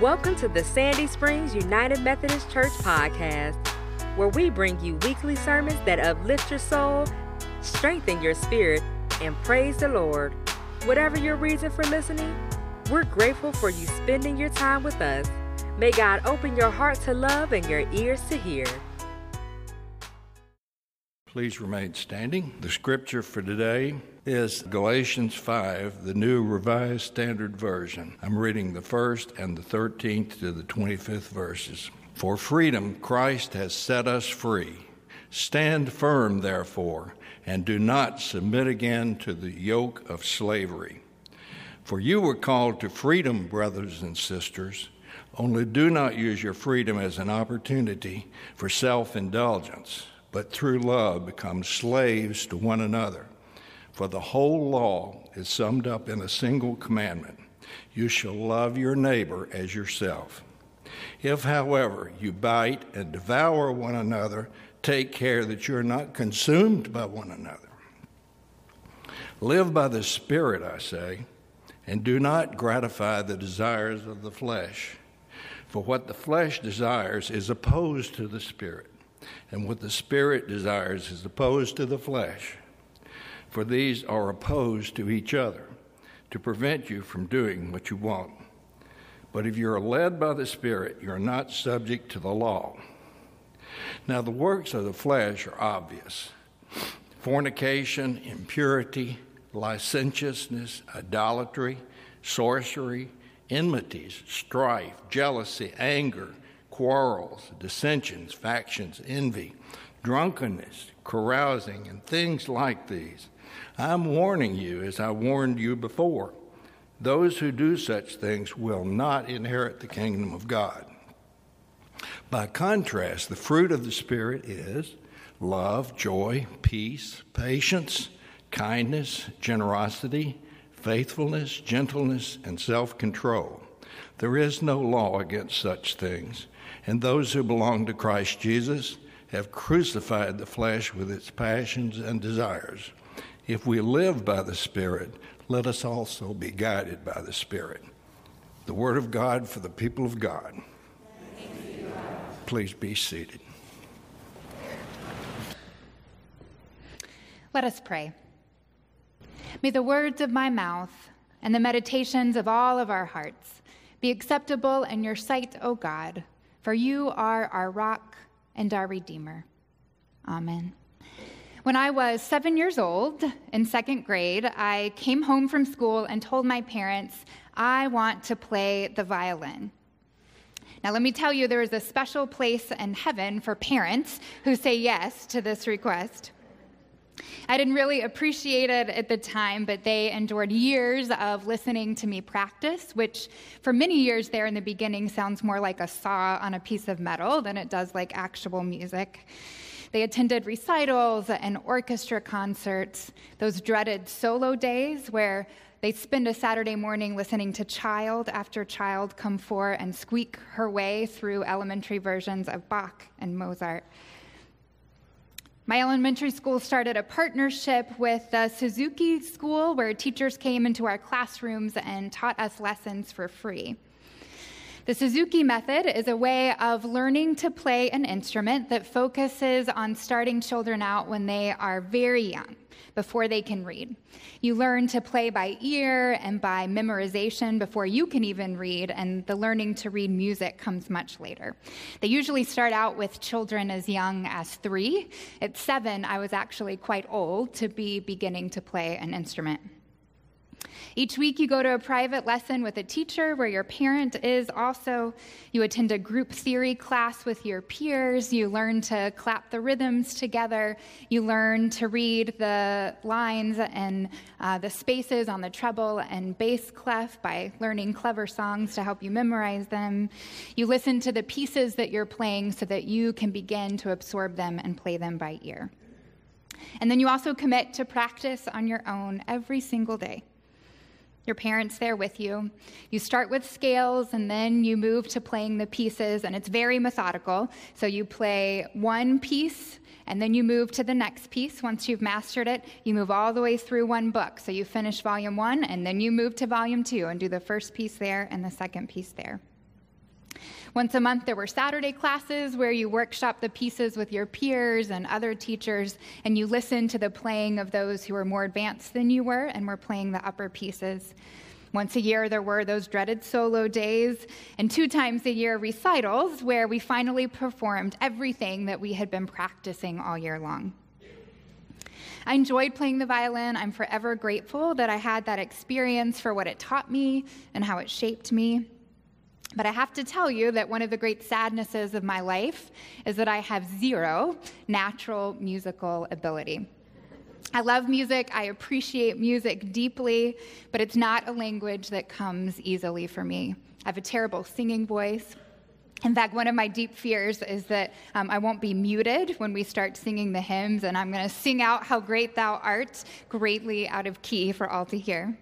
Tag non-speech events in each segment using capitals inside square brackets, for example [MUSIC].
Welcome to the Sandy Springs United Methodist Church podcast, where we bring you weekly sermons that uplift your soul, strengthen your spirit, and praise the Lord. Whatever your reason for listening, we're grateful for you spending your time with us. May God open your heart to love and your ears to hear. Please remain standing. The scripture for today is Galatians 5, the New Revised Standard Version. I'm reading the first and the 13th to the 25th verses. For freedom, Christ has set us free. Stand firm, therefore, and do not submit again to the yoke of slavery. For you were called to freedom, brothers and sisters. Only do not use your freedom as an opportunity for self indulgence, but through love become slaves to one another. For the whole law is summed up in a single commandment you shall love your neighbor as yourself. If, however, you bite and devour one another, take care that you are not consumed by one another. Live by the Spirit, I say, and do not gratify the desires of the flesh. For what the flesh desires is opposed to the Spirit, and what the Spirit desires is opposed to the flesh for these are opposed to each other to prevent you from doing what you want. But if you are led by the Spirit, you are not subject to the law. Now, the works of the flesh are obvious fornication, impurity, licentiousness, idolatry, sorcery, enmities, strife, jealousy, anger, quarrels, dissensions, factions, envy, drunkenness, carousing, and things like these I'm warning you, as I warned you before. Those who do such things will not inherit the kingdom of God. By contrast, the fruit of the Spirit is love, joy, peace, patience, kindness, generosity, faithfulness, gentleness, and self control. There is no law against such things, and those who belong to Christ Jesus have crucified the flesh with its passions and desires. If we live by the Spirit, let us also be guided by the Spirit. The Word of God for the people of God. Please be seated. Let us pray. May the words of my mouth and the meditations of all of our hearts be acceptable in your sight, O God, for you are our rock and our Redeemer. Amen. When I was seven years old in second grade, I came home from school and told my parents, I want to play the violin. Now, let me tell you, there is a special place in heaven for parents who say yes to this request. I didn't really appreciate it at the time, but they endured years of listening to me practice, which for many years there in the beginning sounds more like a saw on a piece of metal than it does like actual music. They attended recitals and orchestra concerts, those dreaded solo days where they spend a Saturday morning listening to child after child come for and squeak her way through elementary versions of Bach and Mozart. My elementary school started a partnership with the Suzuki School where teachers came into our classrooms and taught us lessons for free. The Suzuki method is a way of learning to play an instrument that focuses on starting children out when they are very young, before they can read. You learn to play by ear and by memorization before you can even read, and the learning to read music comes much later. They usually start out with children as young as three. At seven, I was actually quite old to be beginning to play an instrument. Each week, you go to a private lesson with a teacher where your parent is also. You attend a group theory class with your peers. You learn to clap the rhythms together. You learn to read the lines and uh, the spaces on the treble and bass clef by learning clever songs to help you memorize them. You listen to the pieces that you're playing so that you can begin to absorb them and play them by ear. And then you also commit to practice on your own every single day your parents there with you. You start with scales and then you move to playing the pieces, and it's very methodical. So you play one piece and then you move to the next piece. Once you've mastered it, you move all the way through one book. So you finish volume one and then you move to volume two and do the first piece there and the second piece there. Once a month, there were Saturday classes where you workshop the pieces with your peers and other teachers, and you listen to the playing of those who were more advanced than you were and were playing the upper pieces. Once a year, there were those dreaded solo days, and two times a year, recitals where we finally performed everything that we had been practicing all year long. I enjoyed playing the violin. I'm forever grateful that I had that experience for what it taught me and how it shaped me. But I have to tell you that one of the great sadnesses of my life is that I have zero natural musical ability. I love music, I appreciate music deeply, but it's not a language that comes easily for me. I have a terrible singing voice. In fact, one of my deep fears is that um, I won't be muted when we start singing the hymns, and I'm going to sing out How Great Thou Art, greatly out of key for all to hear.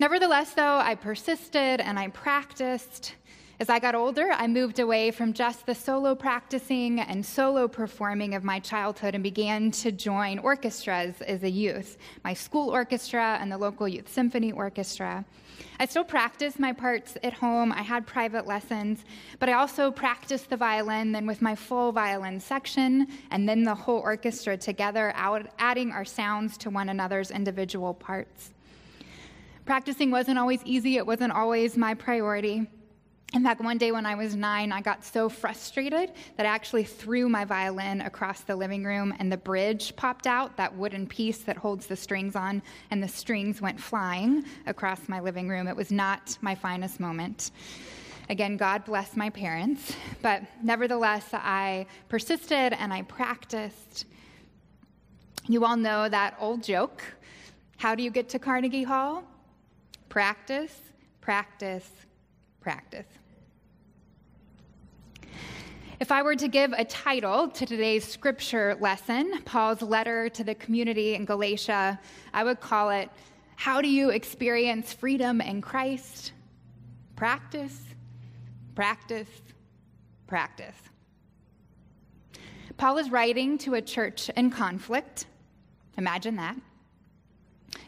Nevertheless, though, I persisted and I practiced. As I got older, I moved away from just the solo practicing and solo performing of my childhood and began to join orchestras as a youth my school orchestra and the local youth symphony orchestra. I still practice my parts at home. I had private lessons, but I also practiced the violin, then with my full violin section, and then the whole orchestra together, adding our sounds to one another's individual parts. Practicing wasn't always easy, it wasn't always my priority. In fact, one day when I was nine, I got so frustrated that I actually threw my violin across the living room and the bridge popped out, that wooden piece that holds the strings on, and the strings went flying across my living room. It was not my finest moment. Again, God bless my parents, but nevertheless, I persisted and I practiced. You all know that old joke how do you get to Carnegie Hall? Practice, practice, practice. If I were to give a title to today's scripture lesson, Paul's letter to the community in Galatia, I would call it How Do You Experience Freedom in Christ? Practice, practice, practice. Paul is writing to a church in conflict. Imagine that.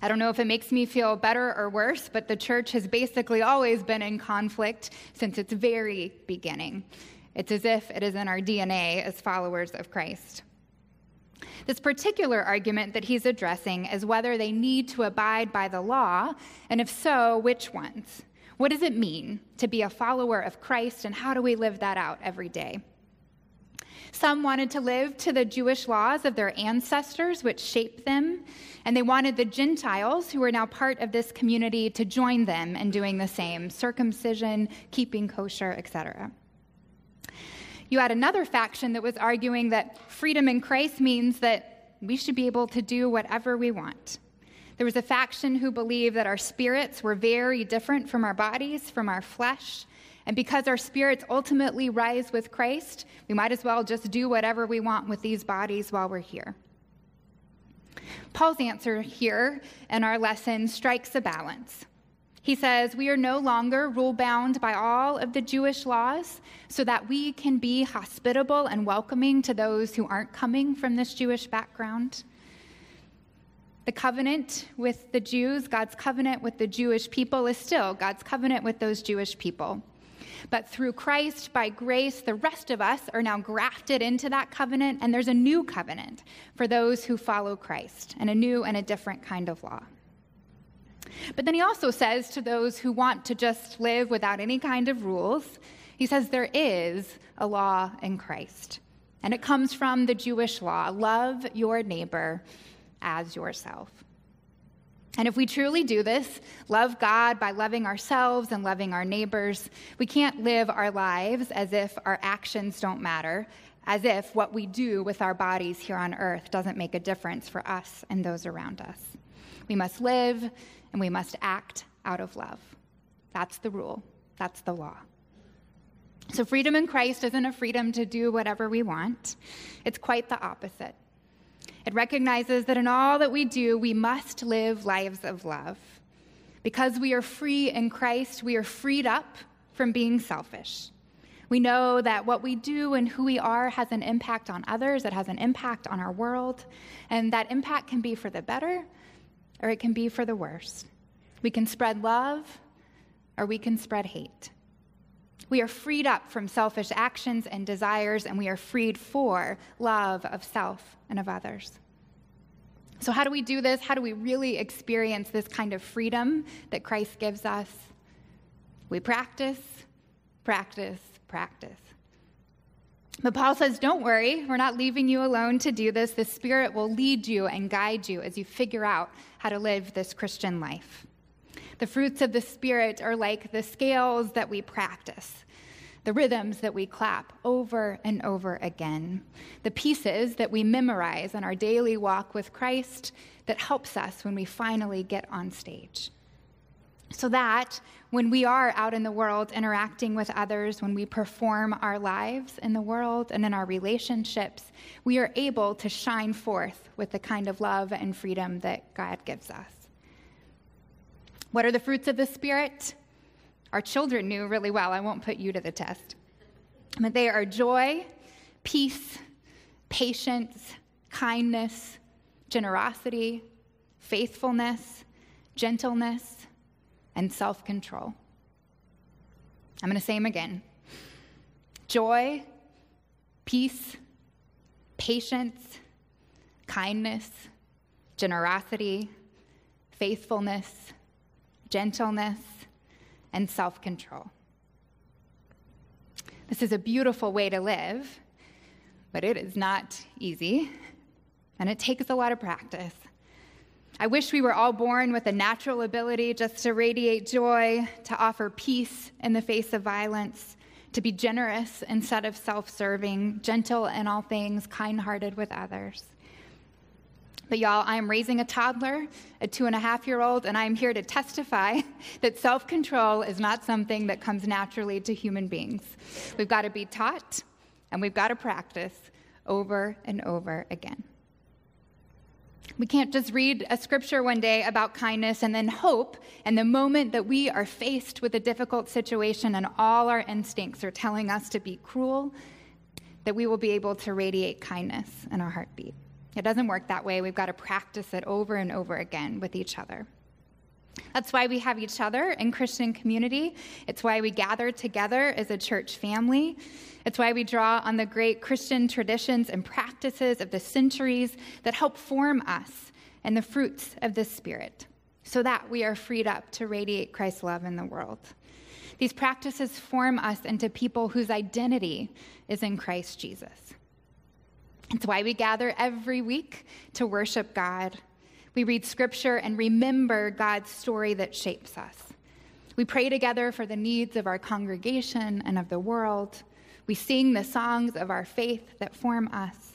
I don't know if it makes me feel better or worse, but the church has basically always been in conflict since its very beginning. It's as if it is in our DNA as followers of Christ. This particular argument that he's addressing is whether they need to abide by the law, and if so, which ones? What does it mean to be a follower of Christ, and how do we live that out every day? Some wanted to live to the Jewish laws of their ancestors, which shaped them, and they wanted the Gentiles, who were now part of this community, to join them in doing the same circumcision, keeping kosher, etc. You had another faction that was arguing that freedom in Christ means that we should be able to do whatever we want. There was a faction who believed that our spirits were very different from our bodies, from our flesh, and because our spirits ultimately rise with Christ, we might as well just do whatever we want with these bodies while we're here. Paul's answer here in our lesson strikes a balance. He says, We are no longer rule bound by all of the Jewish laws so that we can be hospitable and welcoming to those who aren't coming from this Jewish background. The covenant with the Jews, God's covenant with the Jewish people, is still God's covenant with those Jewish people. But through Christ, by grace, the rest of us are now grafted into that covenant, and there's a new covenant for those who follow Christ, and a new and a different kind of law. But then he also says to those who want to just live without any kind of rules, he says there is a law in Christ. And it comes from the Jewish law love your neighbor as yourself. And if we truly do this, love God by loving ourselves and loving our neighbors, we can't live our lives as if our actions don't matter, as if what we do with our bodies here on earth doesn't make a difference for us and those around us. We must live and we must act out of love. That's the rule, that's the law. So, freedom in Christ isn't a freedom to do whatever we want, it's quite the opposite. It recognizes that in all that we do, we must live lives of love. Because we are free in Christ, we are freed up from being selfish. We know that what we do and who we are has an impact on others, it has an impact on our world, and that impact can be for the better or it can be for the worse. We can spread love or we can spread hate. We are freed up from selfish actions and desires, and we are freed for love of self and of others. So, how do we do this? How do we really experience this kind of freedom that Christ gives us? We practice, practice, practice. But Paul says, Don't worry, we're not leaving you alone to do this. The Spirit will lead you and guide you as you figure out how to live this Christian life. The fruits of the Spirit are like the scales that we practice, the rhythms that we clap over and over again, the pieces that we memorize in our daily walk with Christ that helps us when we finally get on stage. So that when we are out in the world interacting with others, when we perform our lives in the world and in our relationships, we are able to shine forth with the kind of love and freedom that God gives us. What are the fruits of the Spirit? Our children knew really well. I won't put you to the test. But they are joy, peace, patience, kindness, generosity, faithfulness, gentleness and self control. I'm going to say them again joy, peace, patience, kindness, generosity, faithfulness, gentleness, and self control. This is a beautiful way to live, but it is not easy, and it takes a lot of practice. I wish we were all born with a natural ability just to radiate joy, to offer peace in the face of violence, to be generous instead of self serving, gentle in all things, kind hearted with others. But y'all, I am raising a toddler, a two and a half year old, and I am here to testify [LAUGHS] that self control is not something that comes naturally to human beings. We've got to be taught and we've got to practice over and over again. We can't just read a scripture one day about kindness and then hope, and the moment that we are faced with a difficult situation and all our instincts are telling us to be cruel, that we will be able to radiate kindness in our heartbeat. It doesn't work that way. We've got to practice it over and over again with each other. That's why we have each other in Christian community. It's why we gather together as a church family. It's why we draw on the great Christian traditions and practices of the centuries that help form us and the fruits of the Spirit so that we are freed up to radiate Christ's love in the world. These practices form us into people whose identity is in Christ Jesus. It's why we gather every week to worship God we read scripture and remember God's story that shapes us. We pray together for the needs of our congregation and of the world. We sing the songs of our faith that form us.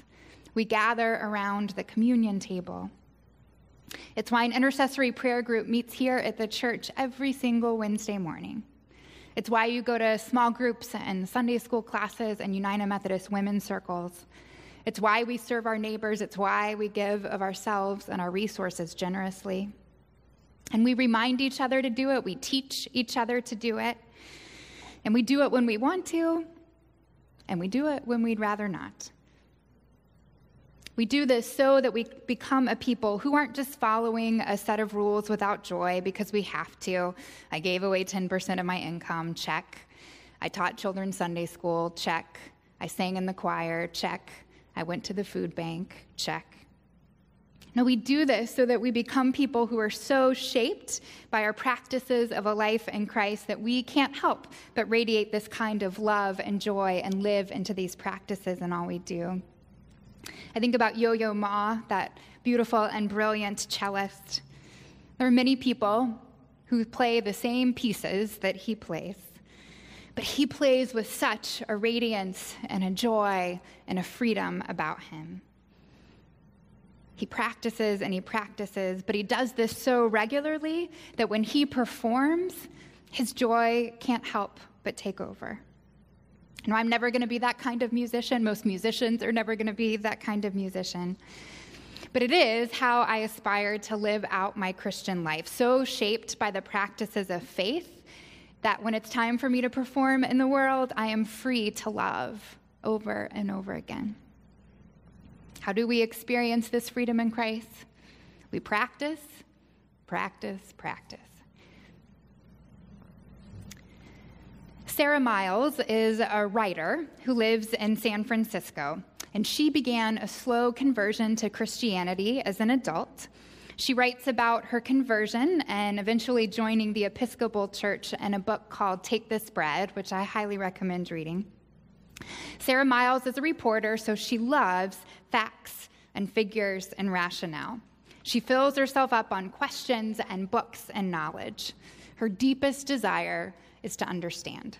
We gather around the communion table. It's why an intercessory prayer group meets here at the church every single Wednesday morning. It's why you go to small groups and Sunday school classes and United Methodist women's circles. It's why we serve our neighbors. It's why we give of ourselves and our resources generously. And we remind each other to do it. We teach each other to do it. And we do it when we want to, and we do it when we'd rather not. We do this so that we become a people who aren't just following a set of rules without joy because we have to. I gave away 10% of my income, check. I taught children Sunday school, check. I sang in the choir, check. I went to the food bank, check. Now, we do this so that we become people who are so shaped by our practices of a life in Christ that we can't help but radiate this kind of love and joy and live into these practices in all we do. I think about Yo Yo Ma, that beautiful and brilliant cellist. There are many people who play the same pieces that he plays. But he plays with such a radiance and a joy and a freedom about him. He practices and he practices, but he does this so regularly that when he performs, his joy can't help but take over. No, I'm never going to be that kind of musician. Most musicians are never going to be that kind of musician. But it is how I aspire to live out my Christian life, so shaped by the practices of faith that when it's time for me to perform in the world, I am free to love over and over again. How do we experience this freedom in Christ? We practice, practice, practice. Sara Miles is a writer who lives in San Francisco, and she began a slow conversion to Christianity as an adult. She writes about her conversion and eventually joining the Episcopal Church in a book called Take This Bread, which I highly recommend reading. Sara Miles is a reporter, so she loves facts and figures and rationale. She fills herself up on questions and books and knowledge. Her deepest desire is to understand.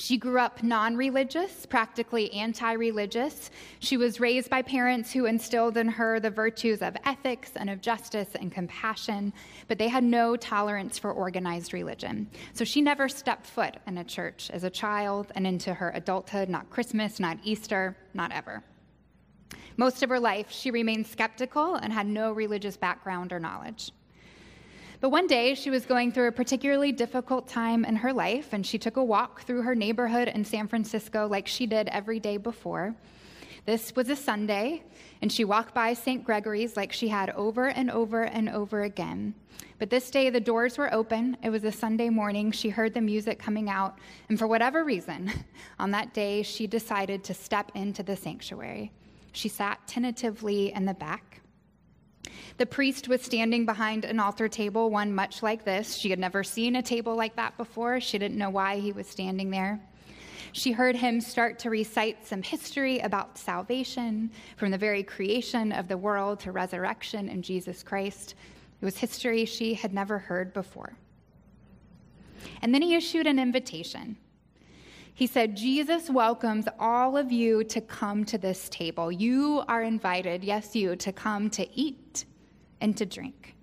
She grew up non religious, practically anti religious. She was raised by parents who instilled in her the virtues of ethics and of justice and compassion, but they had no tolerance for organized religion. So she never stepped foot in a church as a child and into her adulthood, not Christmas, not Easter, not ever. Most of her life, she remained skeptical and had no religious background or knowledge. But one day, she was going through a particularly difficult time in her life, and she took a walk through her neighborhood in San Francisco like she did every day before. This was a Sunday, and she walked by St. Gregory's like she had over and over and over again. But this day, the doors were open. It was a Sunday morning. She heard the music coming out, and for whatever reason, [LAUGHS] on that day, she decided to step into the sanctuary. She sat tentatively in the back. The priest was standing behind an altar table, one much like this. She had never seen a table like that before. She didn't know why he was standing there. She heard him start to recite some history about salvation from the very creation of the world to resurrection in Jesus Christ. It was history she had never heard before. And then he issued an invitation. He said, Jesus welcomes all of you to come to this table. You are invited, yes, you, to come to eat and to drink.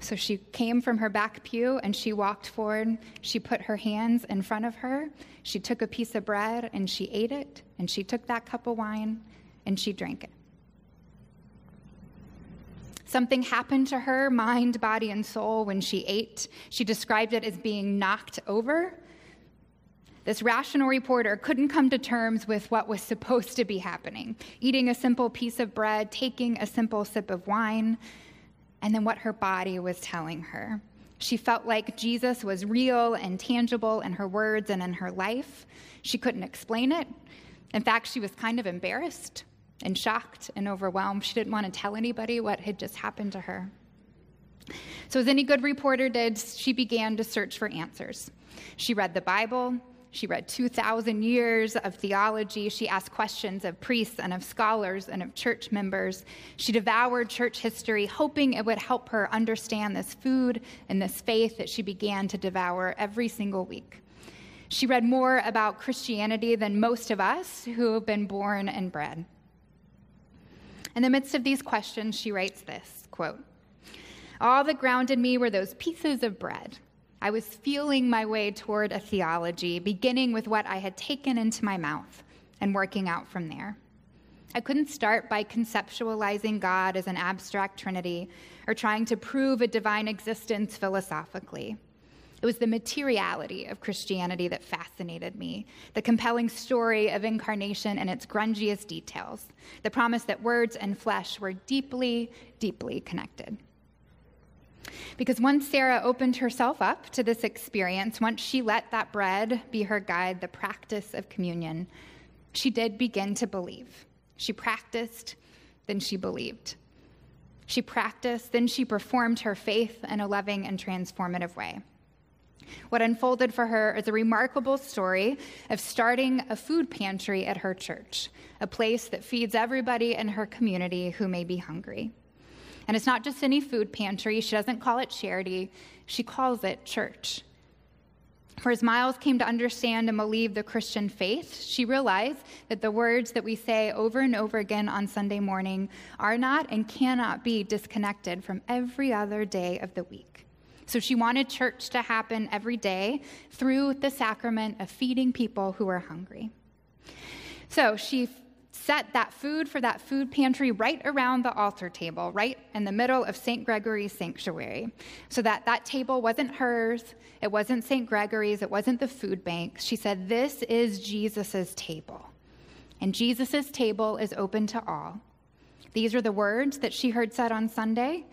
So she came from her back pew and she walked forward. She put her hands in front of her. She took a piece of bread and she ate it. And she took that cup of wine and she drank it. Something happened to her, mind, body, and soul, when she ate. She described it as being knocked over. This rational reporter couldn't come to terms with what was supposed to be happening eating a simple piece of bread, taking a simple sip of wine, and then what her body was telling her. She felt like Jesus was real and tangible in her words and in her life. She couldn't explain it. In fact, she was kind of embarrassed and shocked and overwhelmed. She didn't want to tell anybody what had just happened to her. So, as any good reporter did, she began to search for answers. She read the Bible, she read 2,000 years of theology. She asked questions of priests and of scholars and of church members. She devoured church history, hoping it would help her understand this food and this faith that she began to devour every single week. She read more about Christianity than most of us who have been born and bred. In the midst of these questions, she writes this quote, All that grounded me were those pieces of bread I was feeling my way toward a theology, beginning with what I had taken into my mouth and working out from there. I couldn't start by conceptualizing God as an abstract trinity or trying to prove a divine existence philosophically. It was the materiality of Christianity that fascinated me, the compelling story of incarnation and its grungiest details, the promise that words and flesh were deeply, deeply connected. Because once Sara opened herself up to this experience, once she let that bread be her guide, the practice of communion, she did begin to believe. She practiced, then she believed. She practiced, then she performed her faith in a loving and transformative way. What unfolded for her is a remarkable story of starting a food pantry at her church, a place that feeds everybody in her community who may be hungry. And it's not just any food pantry. She doesn't call it charity, she calls it church. For as Miles came to understand and believe the Christian faith, she realized that the words that we say over and over again on Sunday morning are not and cannot be disconnected from every other day of the week. So she wanted church to happen every day through the sacrament of feeding people who are hungry. So she set that food for that food pantry right around the altar table, right in the middle of St. Gregory's sanctuary, so that that table wasn't hers, it wasn't St. Gregory's, it wasn't the food bank. She said, This is Jesus' table. And Jesus' table is open to all. These are the words that she heard said on Sunday.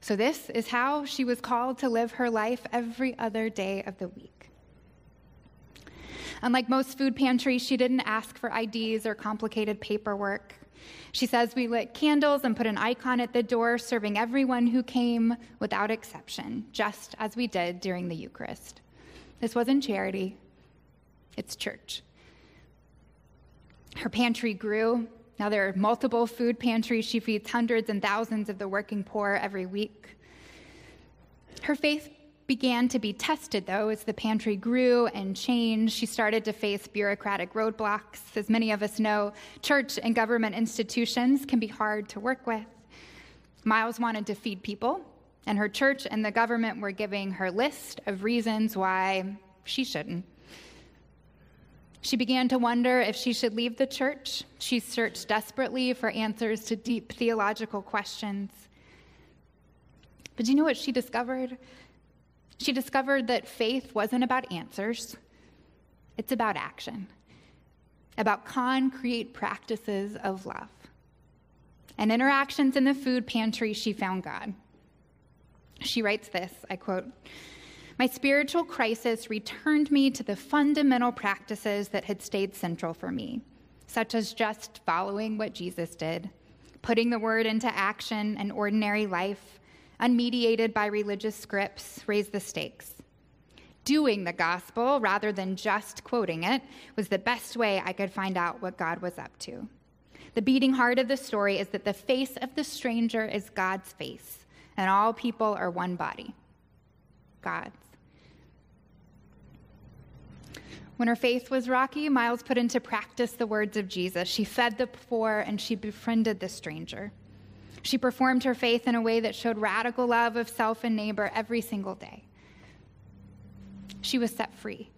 So, this is how she was called to live her life every other day of the week. Unlike most food pantries, she didn't ask for IDs or complicated paperwork. She says we lit candles and put an icon at the door, serving everyone who came without exception, just as we did during the Eucharist. This wasn't charity, it's church. Her pantry grew. Now there are multiple food pantries. She feeds hundreds and thousands of the working poor every week. Her faith began to be tested, though, as the pantry grew and changed. She started to face bureaucratic roadblocks. As many of us know, church and government institutions can be hard to work with. Miles wanted to feed people, and her church and the government were giving her list of reasons why she shouldn't. She began to wonder if she should leave the church. She searched desperately for answers to deep theological questions. But do you know what she discovered? She discovered that faith wasn't about answers, it's about action, about concrete practices of love. And interactions in the food pantry, she found God. She writes this I quote, My spiritual crisis returned me to the fundamental practices that had stayed central for me, such as just following what Jesus did, putting the word into action and ordinary life, unmediated by religious scripts, raise the stakes. Doing the gospel rather than just quoting it was the best way I could find out what God was up to. The beating heart of the story is that the face of the stranger is God's face, and all people are one body God's. When her faith was rocky, Miles put into practice the words of Jesus. She fed the poor and she befriended the stranger. She performed her faith in a way that showed radical love of self and neighbor every single day. She was set free.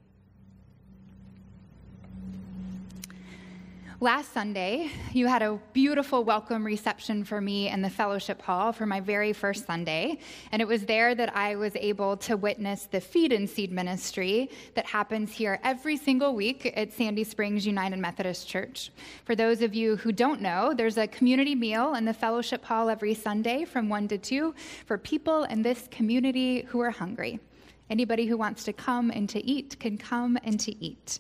Last Sunday, you had a beautiful welcome reception for me in the fellowship hall for my very first Sunday. And it was there that I was able to witness the Feed and Seed ministry that happens here every single week at Sandy Springs United Methodist Church. For those of you who don't know, there's a community meal in the fellowship hall every Sunday from 1 to 2 for people in this community who are hungry. Anybody who wants to come and to eat can come and to eat.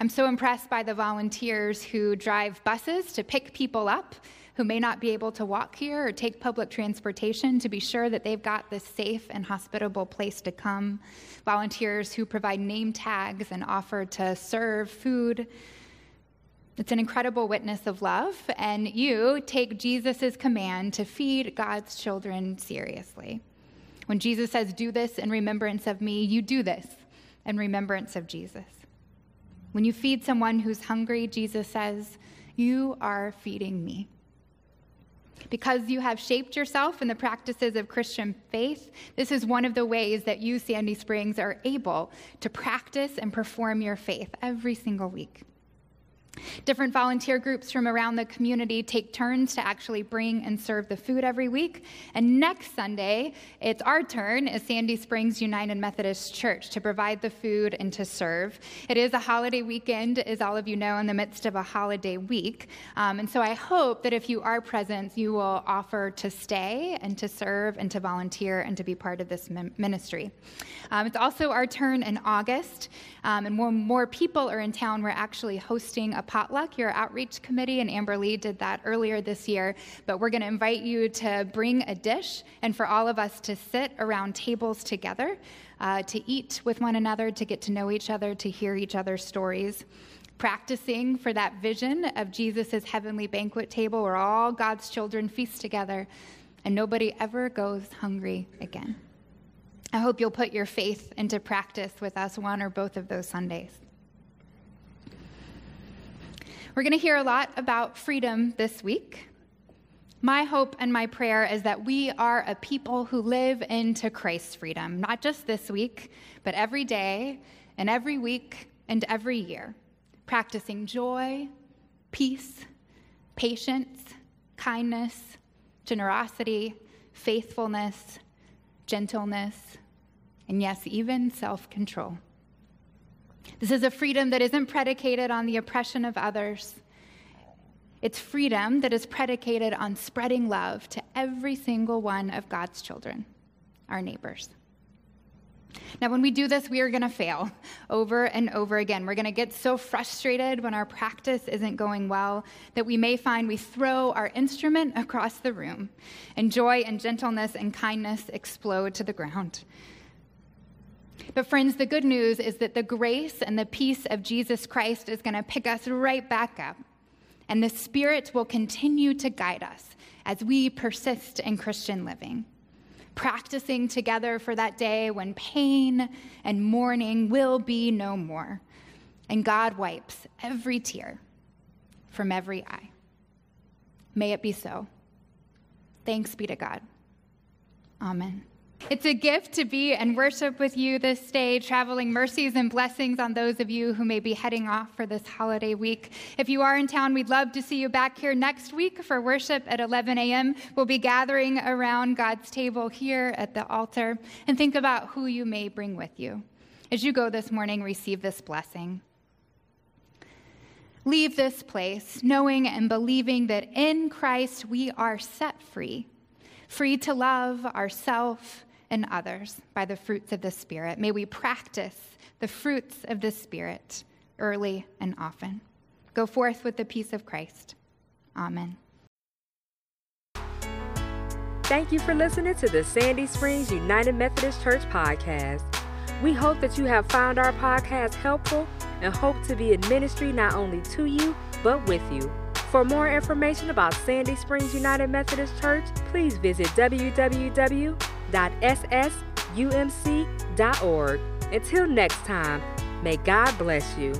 I'm so impressed by the volunteers who drive buses to pick people up who may not be able to walk here or take public transportation to be sure that they've got this safe and hospitable place to come. Volunteers who provide name tags and offer to serve food. It's an incredible witness of love, and you take Jesus' command to feed God's children seriously. When Jesus says, Do this in remembrance of me, you do this in remembrance of Jesus. When you feed someone who's hungry, Jesus says, You are feeding me. Because you have shaped yourself in the practices of Christian faith, this is one of the ways that you, Sandy Springs, are able to practice and perform your faith every single week. Different volunteer groups from around the community take turns to actually bring and serve the food every week. And next Sunday, it's our turn as Sandy Springs United Methodist Church to provide the food and to serve. It is a holiday weekend, as all of you know, in the midst of a holiday week. Um, and so I hope that if you are present, you will offer to stay and to serve and to volunteer and to be part of this ministry. Um, it's also our turn in August. Um, and when more people are in town, we're actually hosting a potluck. Your outreach committee and Amber Lee did that earlier this year. But we're going to invite you to bring a dish and for all of us to sit around tables together, uh, to eat with one another, to get to know each other, to hear each other's stories practicing for that vision of Jesus' heavenly banquet table where all God's children feast together and nobody ever goes hungry again. I hope you'll put your faith into practice with us one or both of those Sundays. We're going to hear a lot about freedom this week. My hope and my prayer is that we are a people who live into Christ's freedom, not just this week, but every day and every week and every year, practicing joy, peace, patience, kindness, generosity, faithfulness, gentleness, and yes, even self control. This is a freedom that isn't predicated on the oppression of others. It's freedom that is predicated on spreading love to every single one of God's children, our neighbors. Now, when we do this, we are going to fail over and over again. We're going to get so frustrated when our practice isn't going well that we may find we throw our instrument across the room, and joy and gentleness and kindness explode to the ground. But, friends, the good news is that the grace and the peace of Jesus Christ is going to pick us right back up, and the Spirit will continue to guide us as we persist in Christian living practicing together for that day when pain and mourning will be no more. And God wipes every tear from every eye. May it be so. Thanks be to God. Amen. It's a gift to be and worship with you this day, traveling mercies and blessings on those of you who may be heading off for this holiday week. If you are in town, we'd love to see you back here next week for worship at 11 a.m. We'll be gathering around God's table here at the altar and think about who you may bring with you. As you go this morning, receive this blessing. Leave this place knowing and believing that in Christ we are set free, free to love ourselves and others by the fruits of the Spirit. May we practice the fruits of the Spirit early and often. Go forth with the peace of Christ. Amen. Thank you for listening to the Sandy Springs United Methodist Church podcast. We hope that you have found our podcast helpful and hope to be in ministry not only to you, but with you. For more information about Sandy Springs United Methodist Church, please visit www www.ssumc.org. Until next time, may God bless you.